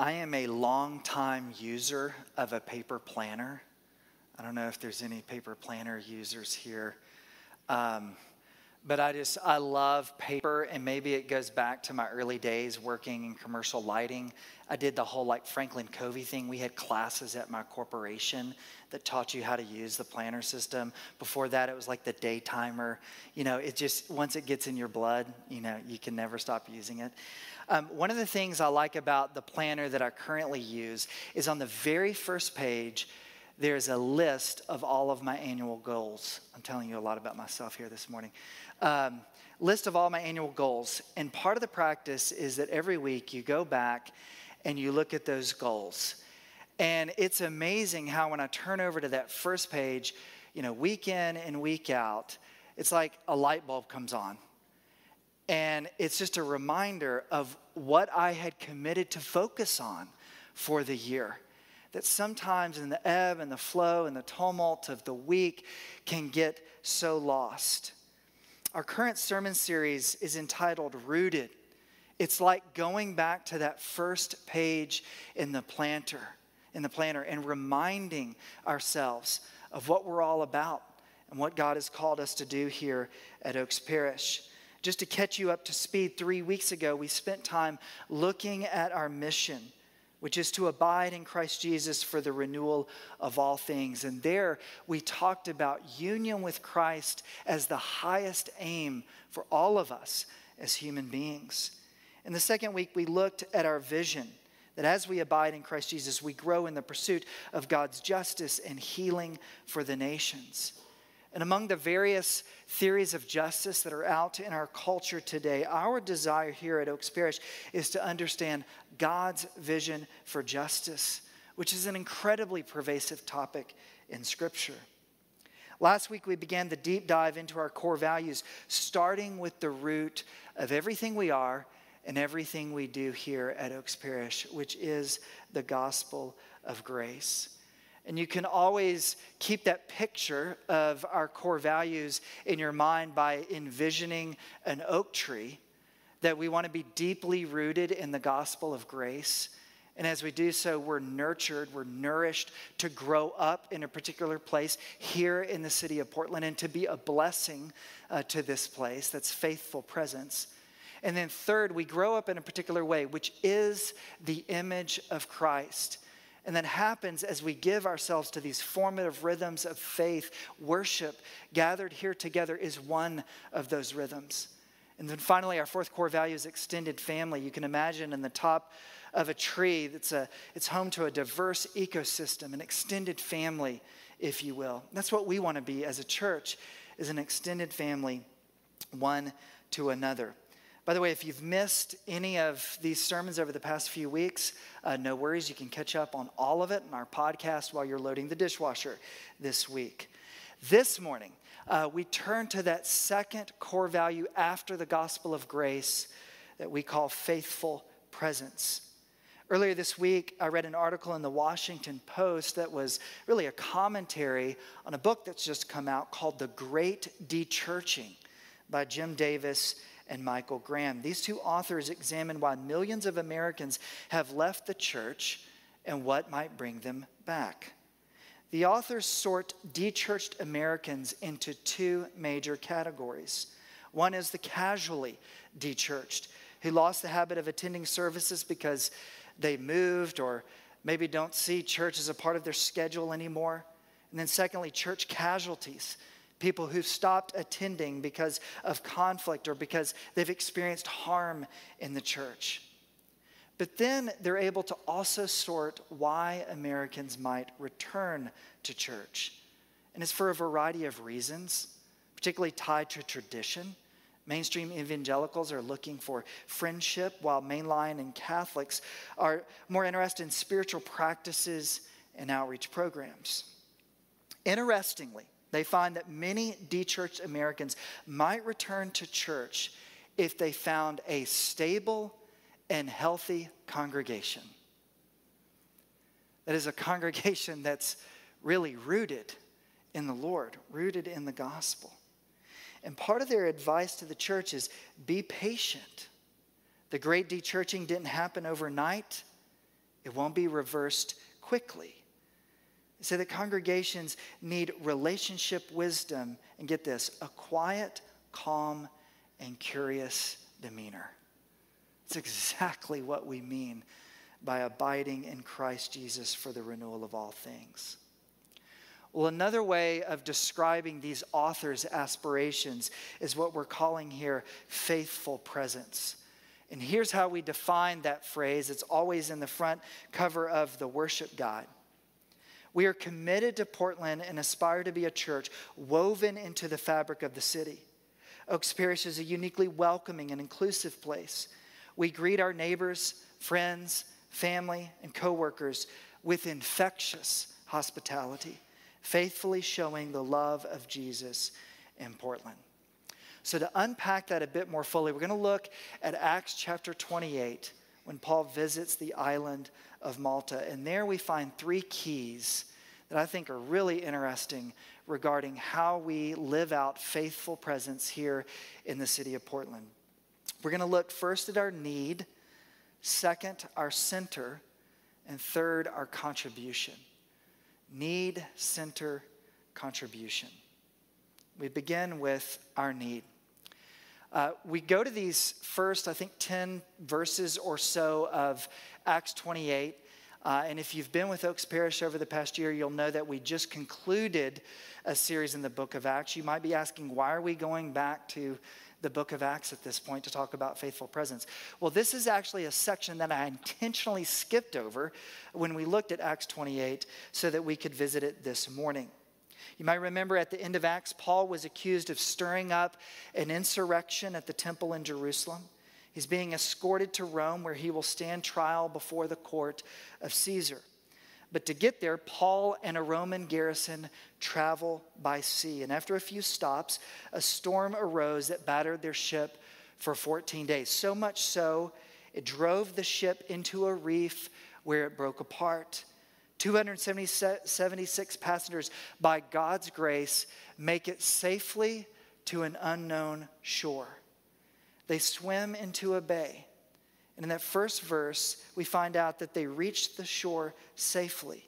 I am a long-time user of a paper planner. I don't know if there's any paper planner users here. Um, but I just, I love paper, and maybe it goes back to my early days working in commercial lighting. I did the whole like Franklin Covey thing. We had classes at my corporation that taught you how to use the planner system. Before that, it was like the day timer. You know, it just, once it gets in your blood, you know, you can never stop using it. Um, one of the things I like about the planner that I currently use is on the very first page, there's a list of all of my annual goals. I'm telling you a lot about myself here this morning. Um, list of all my annual goals. And part of the practice is that every week you go back and you look at those goals. And it's amazing how when I turn over to that first page, you know, week in and week out, it's like a light bulb comes on. And it's just a reminder of what I had committed to focus on for the year that sometimes in the ebb and the flow and the tumult of the week can get so lost. Our current sermon series is entitled Rooted. It's like going back to that first page in the planter, in the planner and reminding ourselves of what we're all about and what God has called us to do here at Oaks Parish. Just to catch you up to speed, 3 weeks ago we spent time looking at our mission which is to abide in Christ Jesus for the renewal of all things. And there we talked about union with Christ as the highest aim for all of us as human beings. In the second week, we looked at our vision that as we abide in Christ Jesus, we grow in the pursuit of God's justice and healing for the nations. And among the various theories of justice that are out in our culture today, our desire here at Oaks Parish is to understand God's vision for justice, which is an incredibly pervasive topic in Scripture. Last week, we began the deep dive into our core values, starting with the root of everything we are and everything we do here at Oaks Parish, which is the gospel of grace. And you can always keep that picture of our core values in your mind by envisioning an oak tree, that we want to be deeply rooted in the gospel of grace. And as we do so, we're nurtured, we're nourished to grow up in a particular place here in the city of Portland and to be a blessing uh, to this place that's faithful presence. And then, third, we grow up in a particular way, which is the image of Christ. And that happens as we give ourselves to these formative rhythms of faith. Worship gathered here together is one of those rhythms. And then finally, our fourth core value is extended family. You can imagine in the top of a tree that's a, it's home to a diverse ecosystem, an extended family, if you will. That's what we want to be as a church, is an extended family, one to another. By the way, if you've missed any of these sermons over the past few weeks, uh, no worries. You can catch up on all of it in our podcast while you're loading the dishwasher this week. This morning, uh, we turn to that second core value after the gospel of grace that we call faithful presence. Earlier this week, I read an article in the Washington Post that was really a commentary on a book that's just come out called The Great Dechurching by Jim Davis and Michael Graham. These two authors examine why millions of Americans have left the church and what might bring them back. The authors sort dechurched Americans into two major categories. One is the casually dechurched, who lost the habit of attending services because they moved or maybe don't see church as a part of their schedule anymore. And then, secondly, church casualties people who've stopped attending because of conflict or because they've experienced harm in the church. But then they're able to also sort why Americans might return to church. And it's for a variety of reasons, particularly tied to tradition. Mainstream evangelicals are looking for friendship, while mainline and Catholics are more interested in spiritual practices and outreach programs. Interestingly, they find that many dechurched Americans might return to church if they found a stable and healthy congregation. That is a congregation that's really rooted in the Lord, rooted in the gospel. And part of their advice to the church is be patient. The great dechurching didn't happen overnight, it won't be reversed quickly. So that congregations need relationship wisdom, and get this a quiet, calm, and curious demeanor. It's exactly what we mean by abiding in Christ Jesus for the renewal of all things. Well, another way of describing these authors' aspirations is what we're calling here faithful presence. And here's how we define that phrase it's always in the front cover of the worship guide. We are committed to Portland and aspire to be a church woven into the fabric of the city. Oaks Parish is a uniquely welcoming and inclusive place. We greet our neighbors, friends, family, and coworkers with infectious hospitality, faithfully showing the love of Jesus in Portland. So, to unpack that a bit more fully, we're going to look at Acts chapter 28 when Paul visits the island of Malta. And there we find three keys that I think are really interesting regarding how we live out faithful presence here in the city of Portland. We're going to look first at our need, second, our center, and third, our contribution. Need, center, contribution. We begin with our need. Uh, we go to these first, I think, 10 verses or so of Acts 28. Uh, and if you've been with Oaks Parish over the past year, you'll know that we just concluded a series in the book of Acts. You might be asking, why are we going back to the book of Acts at this point to talk about faithful presence? Well, this is actually a section that I intentionally skipped over when we looked at Acts 28 so that we could visit it this morning. You might remember at the end of Acts, Paul was accused of stirring up an insurrection at the temple in Jerusalem. He's being escorted to Rome, where he will stand trial before the court of Caesar. But to get there, Paul and a Roman garrison travel by sea. And after a few stops, a storm arose that battered their ship for 14 days. So much so, it drove the ship into a reef where it broke apart. 276 passengers, by God's grace, make it safely to an unknown shore. They swim into a bay. And in that first verse, we find out that they reached the shore safely.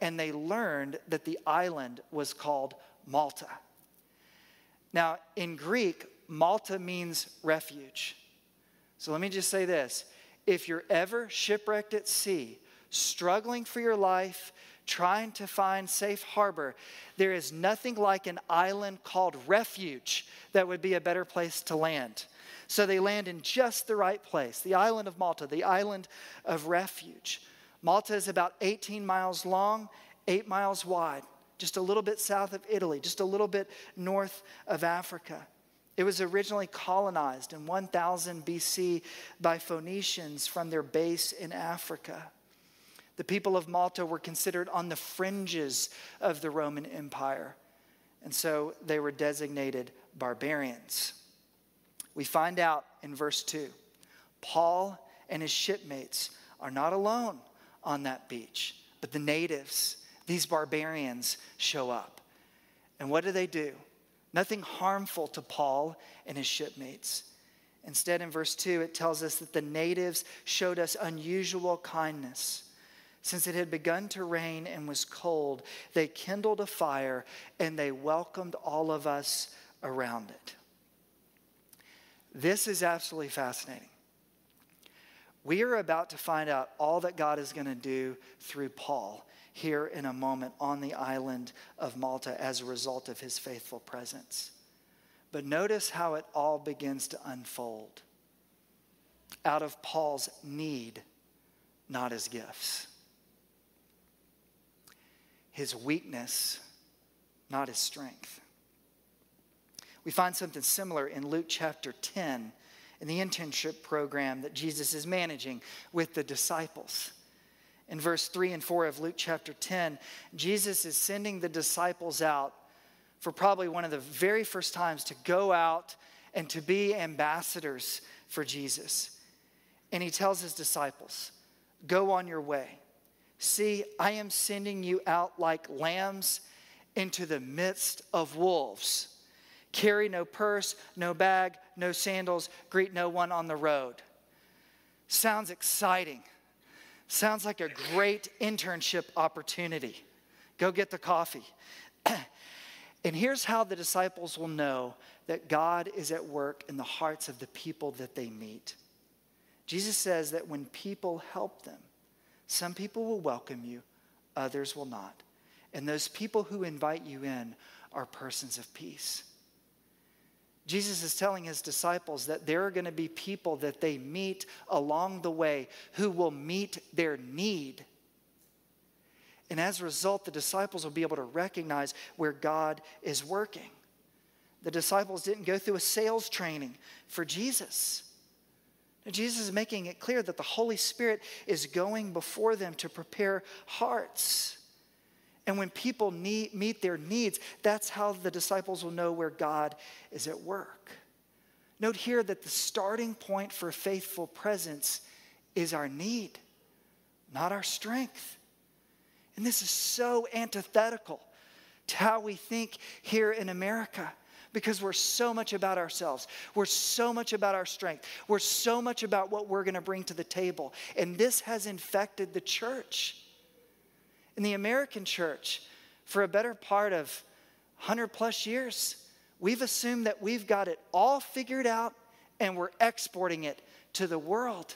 And they learned that the island was called Malta. Now, in Greek, Malta means refuge. So let me just say this if you're ever shipwrecked at sea, struggling for your life, trying to find safe harbor, there is nothing like an island called refuge that would be a better place to land. So they land in just the right place, the island of Malta, the island of refuge. Malta is about 18 miles long, 8 miles wide, just a little bit south of Italy, just a little bit north of Africa. It was originally colonized in 1000 BC by Phoenicians from their base in Africa. The people of Malta were considered on the fringes of the Roman Empire, and so they were designated barbarians. We find out in verse 2 Paul and his shipmates are not alone on that beach, but the natives, these barbarians, show up. And what do they do? Nothing harmful to Paul and his shipmates. Instead, in verse 2, it tells us that the natives showed us unusual kindness. Since it had begun to rain and was cold, they kindled a fire and they welcomed all of us around it. This is absolutely fascinating. We are about to find out all that God is going to do through Paul here in a moment on the island of Malta as a result of his faithful presence. But notice how it all begins to unfold out of Paul's need, not his gifts his weakness, not his strength. We find something similar in Luke chapter 10 in the internship program that Jesus is managing with the disciples. In verse 3 and 4 of Luke chapter 10, Jesus is sending the disciples out for probably one of the very first times to go out and to be ambassadors for Jesus. And he tells his disciples, Go on your way. See, I am sending you out like lambs into the midst of wolves. Carry no purse, no bag, no sandals, greet no one on the road. Sounds exciting. Sounds like a great internship opportunity. Go get the coffee. and here's how the disciples will know that God is at work in the hearts of the people that they meet. Jesus says that when people help them, some people will welcome you, others will not. And those people who invite you in are persons of peace. Jesus is telling his disciples that there are going to be people that they meet along the way who will meet their need. And as a result, the disciples will be able to recognize where God is working. The disciples didn't go through a sales training for Jesus. Jesus is making it clear that the Holy Spirit is going before them to prepare hearts. And when people need, meet their needs, that's how the disciples will know where God is at work. Note here that the starting point for faithful presence is our need, not our strength. And this is so antithetical to how we think here in America because we're so much about ourselves. We're so much about our strength. We're so much about what we're going to bring to the table. And this has infected the church. In the American church, for a better part of 100 plus years, we've assumed that we've got it all figured out and we're exporting it to the world.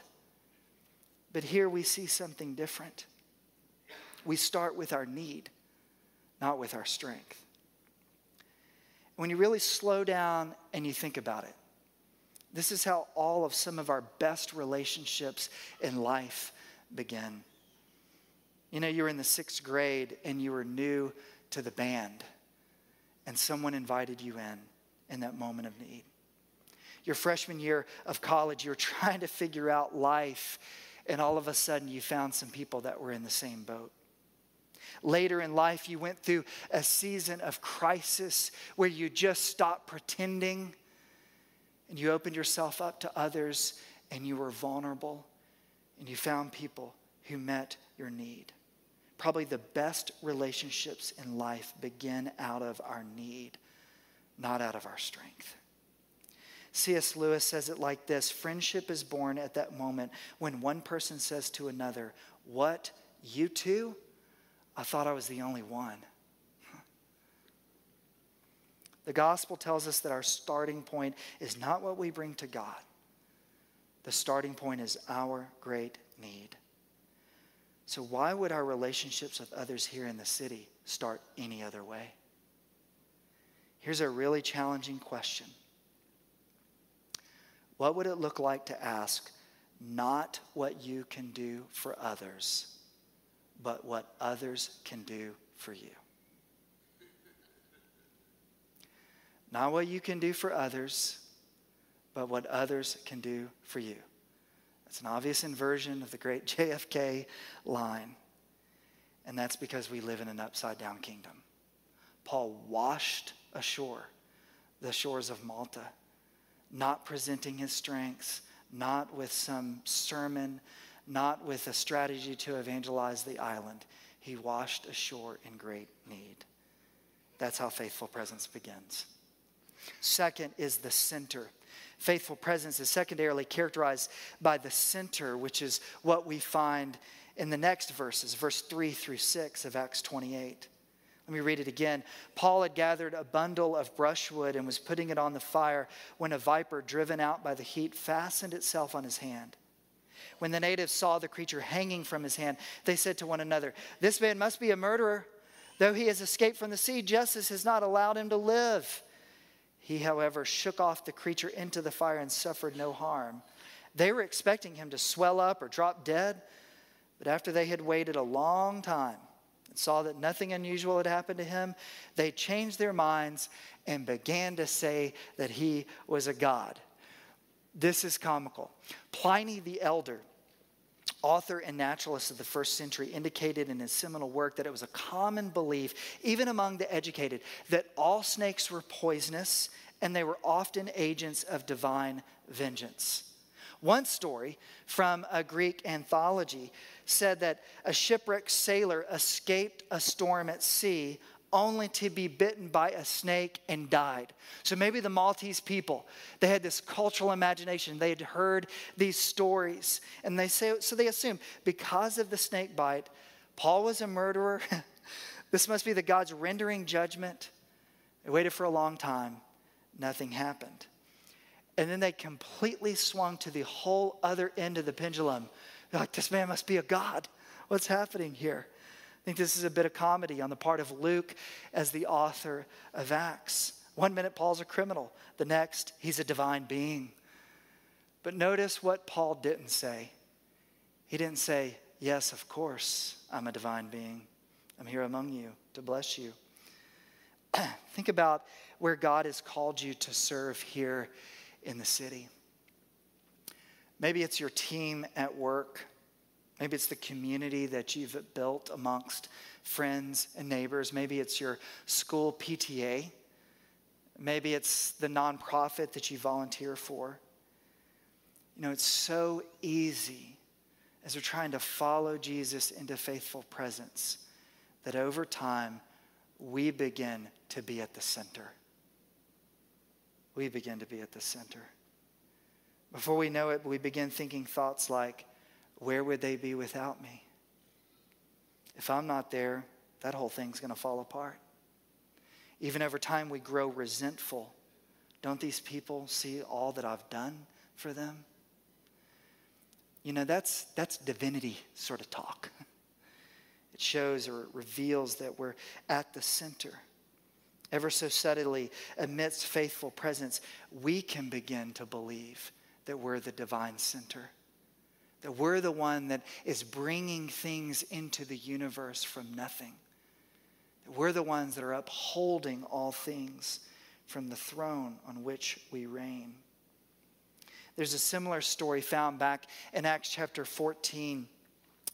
But here we see something different. We start with our need, not with our strength when you really slow down and you think about it, this is how all of some of our best relationships in life begin. You know, you were in the sixth grade and you were new to the band, and someone invited you in in that moment of need. Your freshman year of college, you were trying to figure out life, and all of a sudden you found some people that were in the same boat. Later in life, you went through a season of crisis where you just stopped pretending and you opened yourself up to others and you were vulnerable and you found people who met your need. Probably the best relationships in life begin out of our need, not out of our strength. C.S. Lewis says it like this Friendship is born at that moment when one person says to another, What, you too? I thought I was the only one. The gospel tells us that our starting point is not what we bring to God. The starting point is our great need. So, why would our relationships with others here in the city start any other way? Here's a really challenging question What would it look like to ask, not what you can do for others, but what others can do for you. Not what you can do for others, but what others can do for you. That's an obvious inversion of the great JFK line. And that's because we live in an upside down kingdom. Paul washed ashore the shores of Malta, not presenting his strengths, not with some sermon, not with a strategy to evangelize the island. He washed ashore in great need. That's how faithful presence begins. Second is the center. Faithful presence is secondarily characterized by the center, which is what we find in the next verses, verse 3 through 6 of Acts 28. Let me read it again. Paul had gathered a bundle of brushwood and was putting it on the fire when a viper, driven out by the heat, fastened itself on his hand. When the natives saw the creature hanging from his hand, they said to one another, This man must be a murderer. Though he has escaped from the sea, justice has not allowed him to live. He, however, shook off the creature into the fire and suffered no harm. They were expecting him to swell up or drop dead, but after they had waited a long time and saw that nothing unusual had happened to him, they changed their minds and began to say that he was a god. This is comical. Pliny the Elder, author and naturalist of the first century, indicated in his seminal work that it was a common belief, even among the educated, that all snakes were poisonous and they were often agents of divine vengeance. One story from a Greek anthology said that a shipwrecked sailor escaped a storm at sea only to be bitten by a snake and died. So maybe the Maltese people, they had this cultural imagination. They had heard these stories. And they say, so they assume because of the snake bite, Paul was a murderer. this must be the God's rendering judgment. They waited for a long time. Nothing happened. And then they completely swung to the whole other end of the pendulum. They're like, this man must be a God. What's happening here? I think this is a bit of comedy on the part of Luke as the author of Acts. One minute, Paul's a criminal, the next, he's a divine being. But notice what Paul didn't say. He didn't say, Yes, of course, I'm a divine being. I'm here among you to bless you. Think about where God has called you to serve here in the city. Maybe it's your team at work. Maybe it's the community that you've built amongst friends and neighbors. Maybe it's your school PTA. Maybe it's the nonprofit that you volunteer for. You know, it's so easy as we're trying to follow Jesus into faithful presence that over time we begin to be at the center. We begin to be at the center. Before we know it, we begin thinking thoughts like, where would they be without me? If I'm not there, that whole thing's going to fall apart. Even over time, we grow resentful. Don't these people see all that I've done for them? You know, that's, that's divinity sort of talk. It shows or it reveals that we're at the center. Ever so subtly, amidst faithful presence, we can begin to believe that we're the divine center that we're the one that is bringing things into the universe from nothing. That we're the ones that are upholding all things from the throne on which we reign. There's a similar story found back in Acts chapter 14,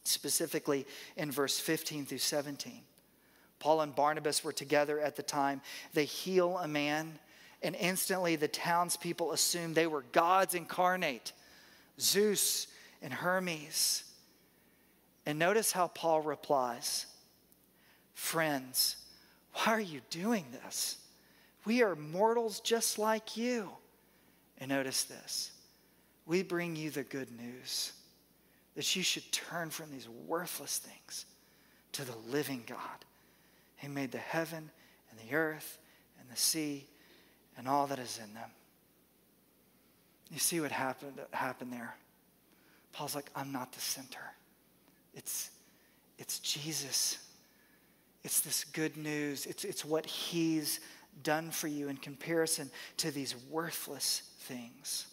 specifically in verse 15 through 17. Paul and Barnabas were together at the time. They heal a man, and instantly the townspeople assume they were gods incarnate. Zeus and Hermes. And notice how Paul replies Friends, why are you doing this? We are mortals just like you. And notice this we bring you the good news that you should turn from these worthless things to the living God who made the heaven and the earth and the sea and all that is in them. You see what happened, happened there? Paul's like, I'm not the center. It's, it's Jesus. It's this good news. It's, it's what he's done for you in comparison to these worthless things.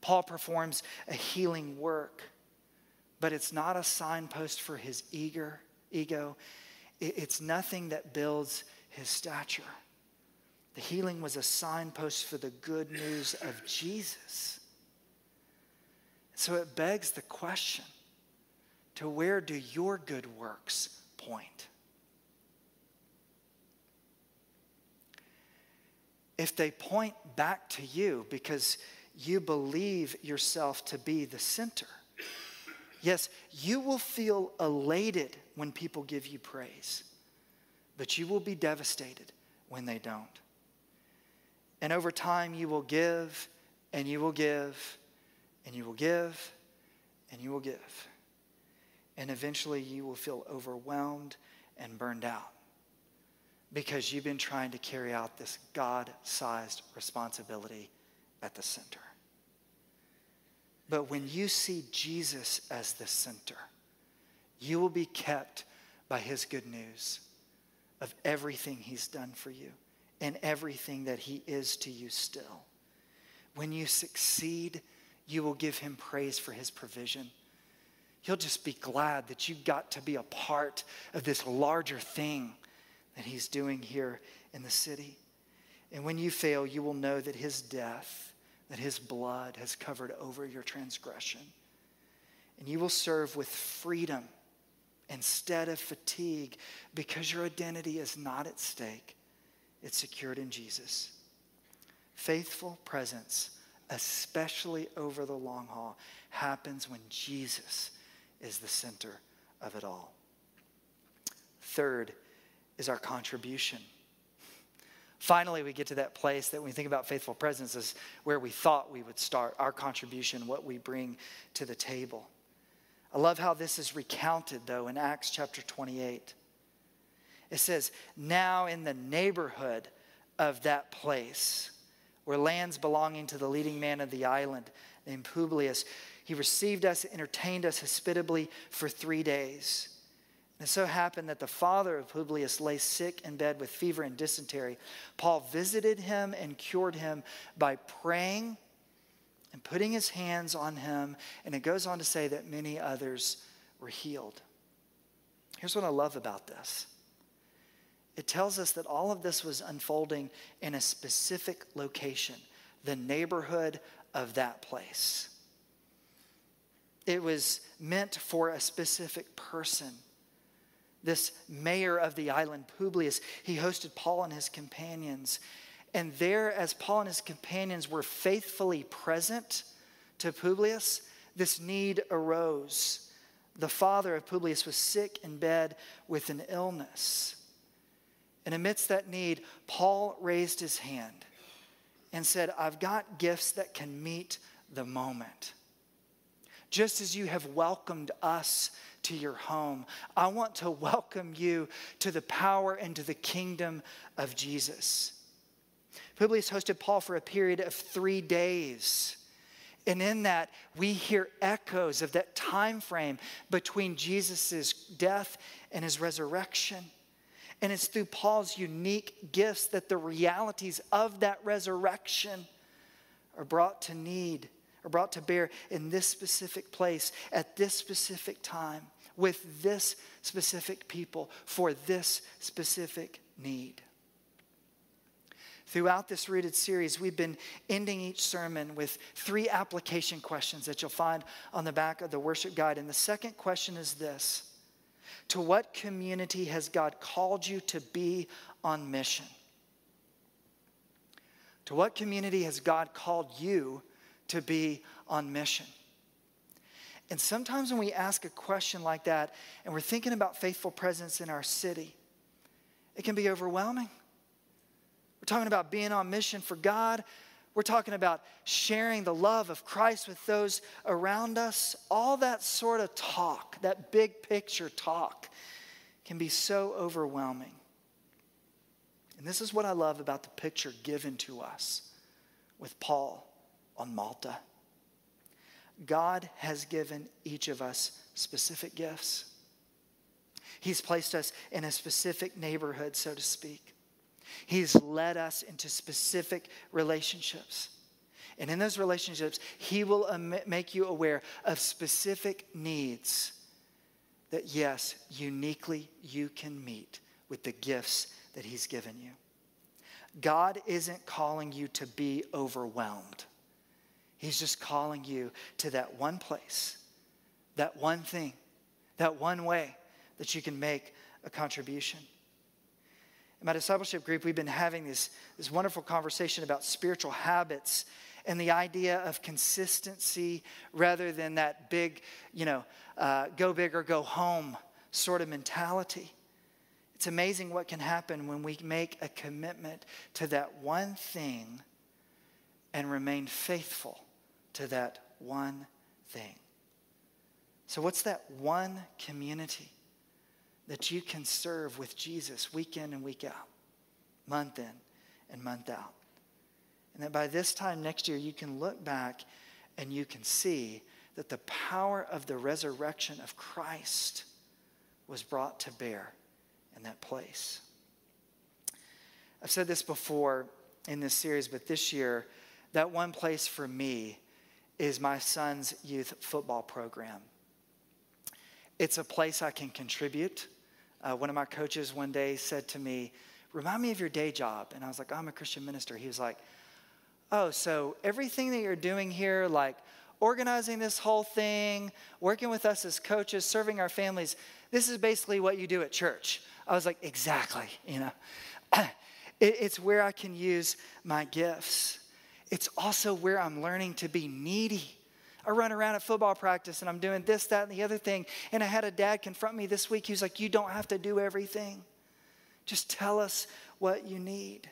Paul performs a healing work, but it's not a signpost for his eager, ego. It's nothing that builds his stature. The healing was a signpost for the good news of Jesus. So it begs the question to where do your good works point? If they point back to you because you believe yourself to be the center, yes, you will feel elated when people give you praise, but you will be devastated when they don't. And over time, you will give and you will give and you will give, and you will give. And eventually you will feel overwhelmed and burned out because you've been trying to carry out this God sized responsibility at the center. But when you see Jesus as the center, you will be kept by his good news of everything he's done for you and everything that he is to you still. When you succeed, you will give him praise for his provision. He'll just be glad that you got to be a part of this larger thing that he's doing here in the city. And when you fail, you will know that his death, that his blood has covered over your transgression. And you will serve with freedom instead of fatigue because your identity is not at stake, it's secured in Jesus. Faithful presence especially over the long haul, happens when Jesus is the center of it all. Third is our contribution. Finally, we get to that place that when we think about faithful presence is where we thought we would start our contribution, what we bring to the table. I love how this is recounted, though, in Acts chapter 28. It says, Now in the neighborhood of that place, were lands belonging to the leading man of the island named Publius, he received us, entertained us hospitably for three days. And it so happened that the father of Publius lay sick in bed with fever and dysentery. Paul visited him and cured him by praying and putting his hands on him. And it goes on to say that many others were healed. Here's what I love about this it tells us that all of this was unfolding in a specific location, the neighborhood of that place. It was meant for a specific person this mayor of the island, Publius, he hosted Paul and his companions. And there, as Paul and his companions were faithfully present to Publius, this need arose. The father of Publius was sick in bed with an illness. And amidst that need, Paul raised his hand and said, I've got gifts that can meet the moment. Just as you have welcomed us to your home. I want to welcome you to the power and to the kingdom of Jesus. Publius hosted Paul for a period of three days. And in that, we hear echoes of that time frame between Jesus' death and his resurrection. And it's through Paul's unique gifts that the realities of that resurrection are brought to need are brought to bear in this specific place at this specific time with this specific people for this specific need. Throughout this rooted series, we've been ending each sermon with three application questions that you'll find on the back of the worship guide. And the second question is this To what community has God called you to be on mission? To what community has God called you to be on mission? And sometimes when we ask a question like that and we're thinking about faithful presence in our city, it can be overwhelming. We're talking about being on mission for God. We're talking about sharing the love of Christ with those around us. All that sort of talk, that big picture talk, can be so overwhelming. And this is what I love about the picture given to us with Paul on Malta. God has given each of us specific gifts. He's placed us in a specific neighborhood, so to speak. He's led us into specific relationships. And in those relationships, He will make you aware of specific needs that, yes, uniquely you can meet with the gifts that He's given you. God isn't calling you to be overwhelmed. He's just calling you to that one place, that one thing, that one way that you can make a contribution. In my discipleship group, we've been having this, this wonderful conversation about spiritual habits and the idea of consistency rather than that big, you know, uh, go big or go home sort of mentality. It's amazing what can happen when we make a commitment to that one thing and remain faithful to that one thing. So, what's that one community that you can serve with Jesus week in and week out, month in and month out? And that by this time next year, you can look back and you can see that the power of the resurrection of Christ was brought to bear in that place. I've said this before in this series, but this year, that one place for me is my son's youth football program. It's a place I can contribute. Uh, one of my coaches one day said to me, Remind me of your day job. And I was like, oh, I'm a Christian minister. He was like, Oh, so everything that you're doing here, like organizing this whole thing, working with us as coaches, serving our families, this is basically what you do at church. I was like, Exactly, you know. it's where I can use my gifts it's also where I'm learning to be needy. I run around at football practice and I'm doing this, that, and the other thing. And I had a dad confront me this week. He was like, You don't have to do everything. Just tell us what you need.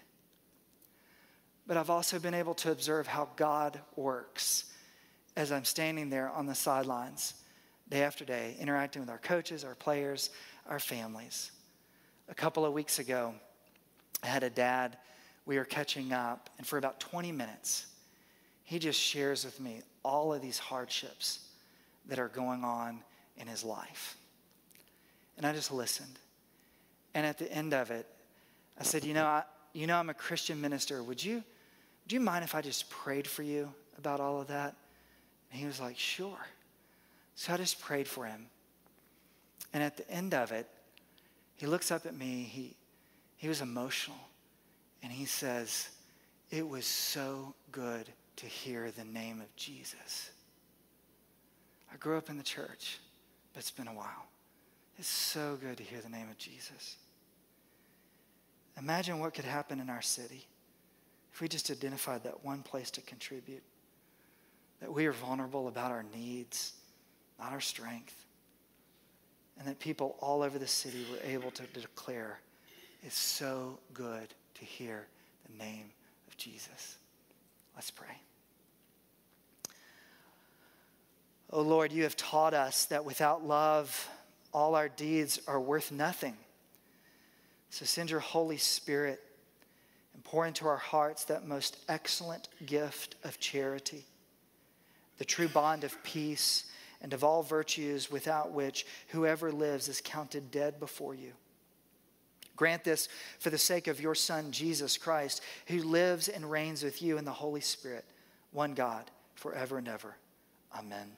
But I've also been able to observe how God works as I'm standing there on the sidelines day after day, interacting with our coaches, our players, our families. A couple of weeks ago, I had a dad, we were catching up, and for about 20 minutes, he just shares with me all of these hardships that are going on in his life. And I just listened. And at the end of it, I said, You know, I, you know I'm a Christian minister. Would you, do you mind if I just prayed for you about all of that? And he was like, Sure. So I just prayed for him. And at the end of it, he looks up at me. He, he was emotional. And he says, It was so good to hear the name of Jesus. I grew up in the church, but it's been a while. It's so good to hear the name of Jesus. Imagine what could happen in our city if we just identified that one place to contribute, that we are vulnerable about our needs, not our strength, and that people all over the city were able to declare, it's so good to hear the name of Jesus. Let's pray. Oh Lord, you have taught us that without love, all our deeds are worth nothing. So send your Holy Spirit and pour into our hearts that most excellent gift of charity, the true bond of peace and of all virtues without which whoever lives is counted dead before you. Grant this for the sake of your Son, Jesus Christ, who lives and reigns with you in the Holy Spirit, one God, forever and ever. Amen.